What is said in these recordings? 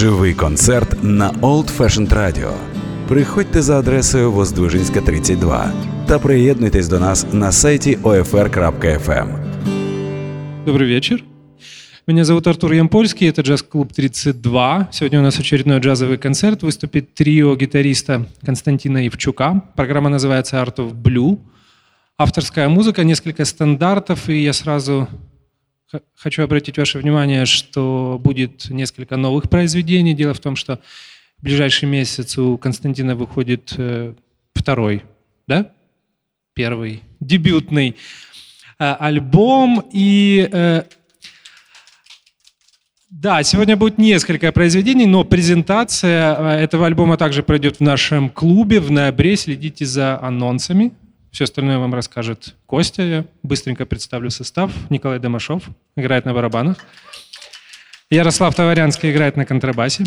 Живий концерт на Old Fashioned Radio. Приходьте за адресою Воздвижинська, 32 та приєднуйтесь до нас на сайті OFR.FM. Добрый вечер. Меня зовут Артур Ямпольский, это джаз-клуб 32. Сегодня у нас очередной джазовый концерт. Выступит трио гитариста Константина Ивчука. Программа называется Art of Blue. Авторская музыка, несколько стандартов, и я сразу хочу обратить ваше внимание, что будет несколько новых произведений. Дело в том, что в ближайший месяц у Константина выходит э, второй, да? Первый, дебютный э, альбом. И э, да, сегодня будет несколько произведений, но презентация этого альбома также пройдет в нашем клубе в ноябре. Следите за анонсами. Все остальное вам расскажет Костя. Я быстренько представлю состав. Николай Домашов играет на барабанах. Ярослав Товарянский играет на контрабасе.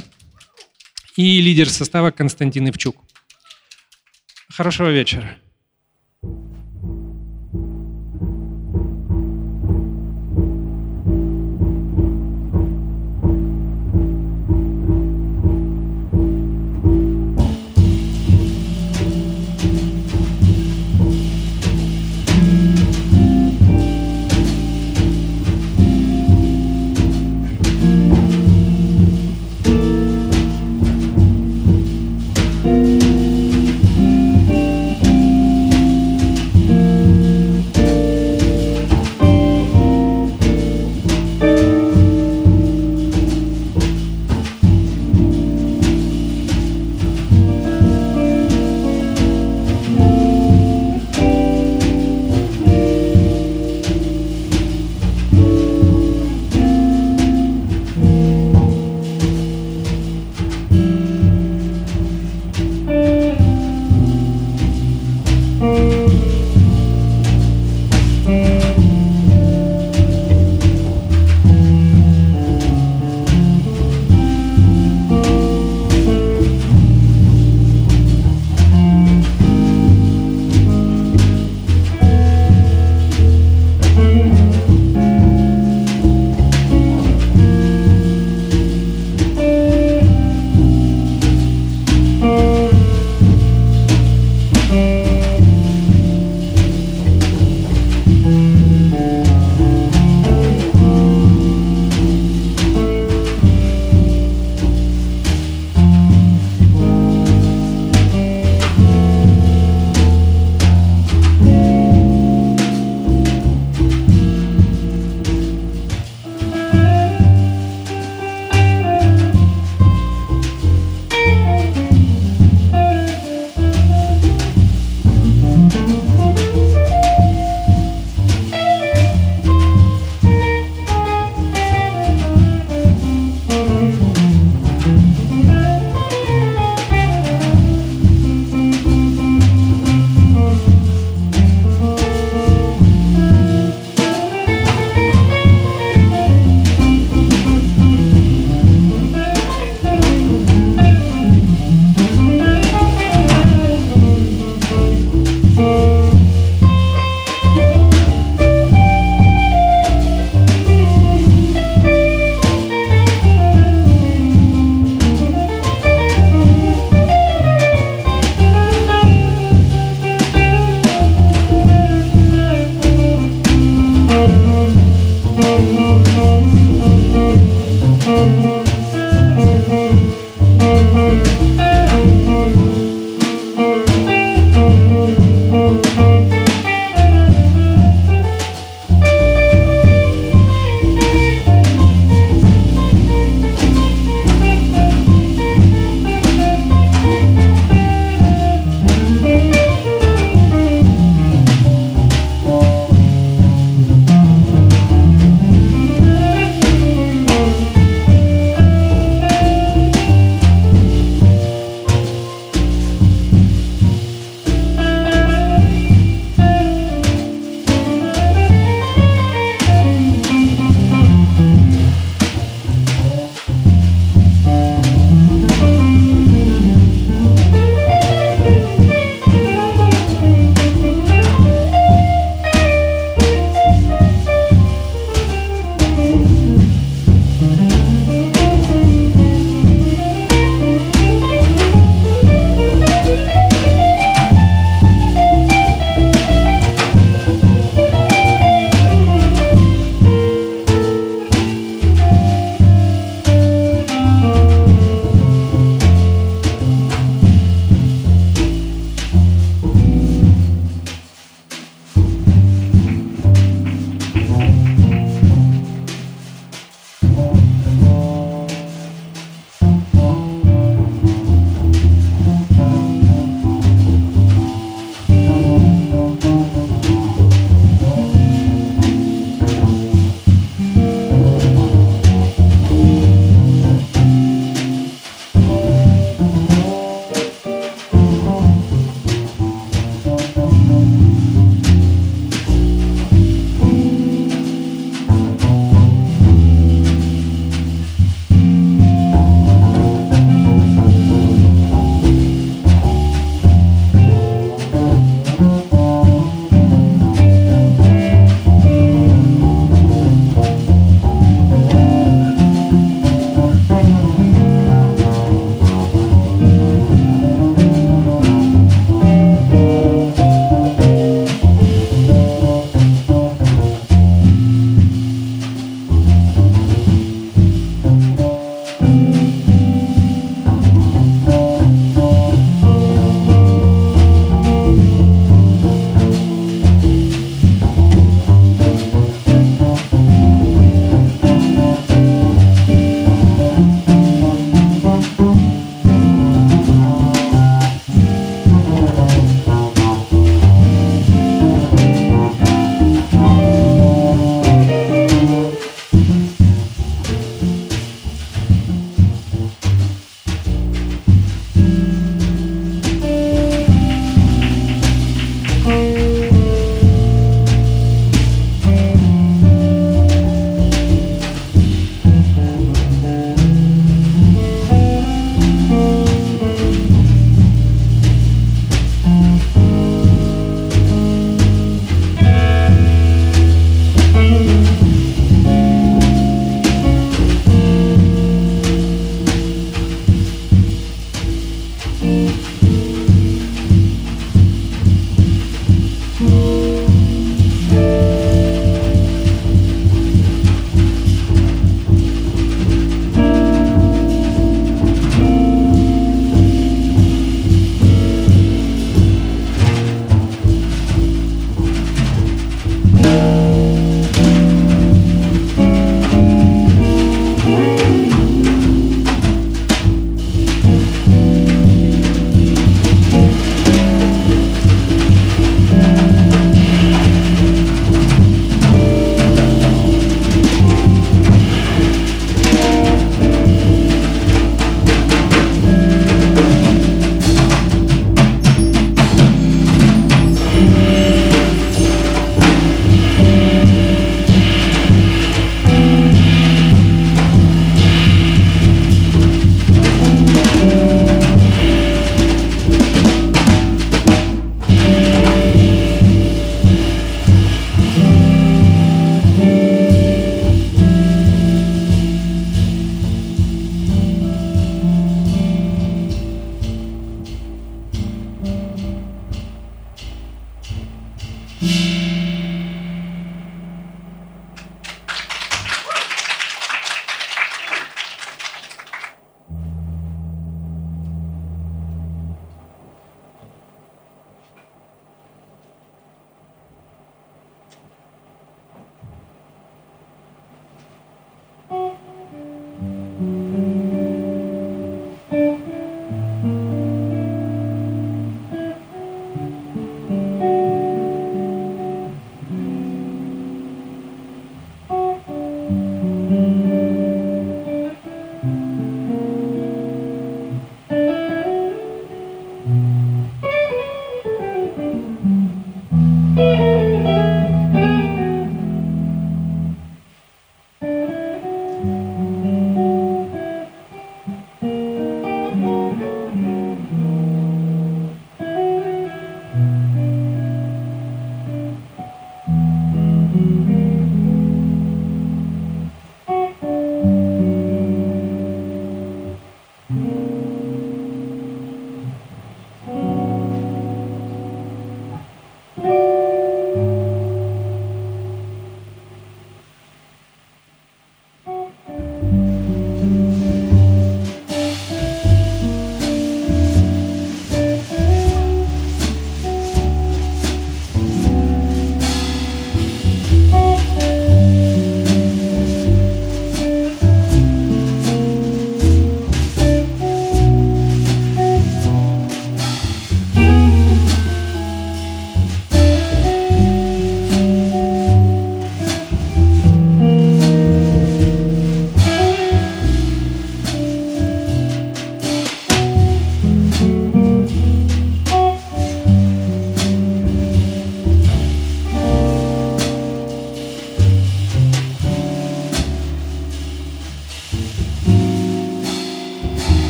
И лидер состава Константин Ивчук. Хорошего вечера.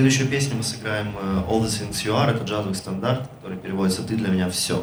Следующую песню мы сыграем э, All the Things You Are, это джазовый стандарт, который переводится «Ты для меня все».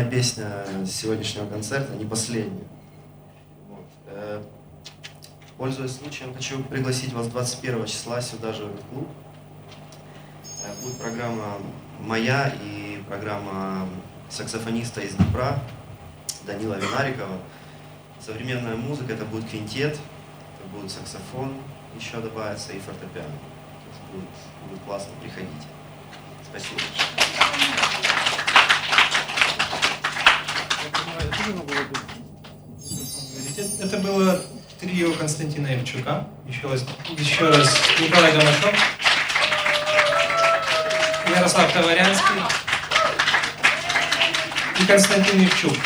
Крайняя песня сегодняшнего концерта, не последняя. Вот. Э, пользуясь случаем, хочу пригласить вас 21 числа сюда же, в этот клуб. Э, будет программа моя и программа саксофониста из Днепра Данила Винарикова. Современная музыка, это будет квинтет, это будет саксофон, еще добавится и фортепиано. Будет, будет классно, приходите. Спасибо. Это было трио Константина Евчука. Еще раз, еще раз Николай Гамашов, Ярослав Товарянский и Константин Евчук.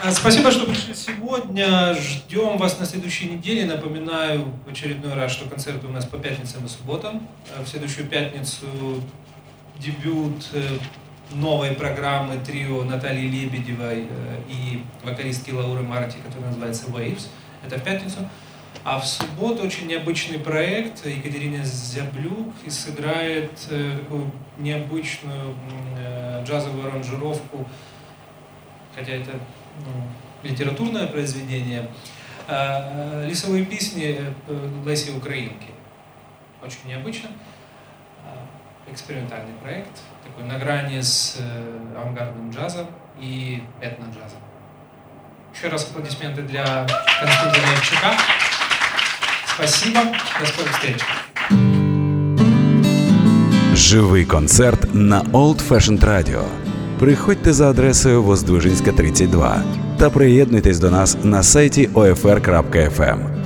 А, спасибо, что пришли сегодня. Ждем вас на следующей неделе. Напоминаю в очередной раз, что концерты у нас по пятницам и субботам. А в следующую пятницу дебют э, новой программы трио Натальи Лебедевой э, и вокалистки Лауры Марти, которая называется Waves. Это в пятницу. А в субботу очень необычный проект. Екатерина Зяблюк и сыграет э, такую необычную джазовую аранжировку, хотя это ну, литературное произведение, лесовые песни э, Леси Украинки. Очень необычно. Экспериментальный проект, такой на грани с э, авангардным джазом и этно-джазом. Еще раз аплодисменты для Константина Евчука. Спасибо. До скорых встреч. Живий концерт на Old Fashioned Radio. Приходьте за адресою Воздвижинська, 32 та приєднуйтесь до нас на сайті OFR.FM.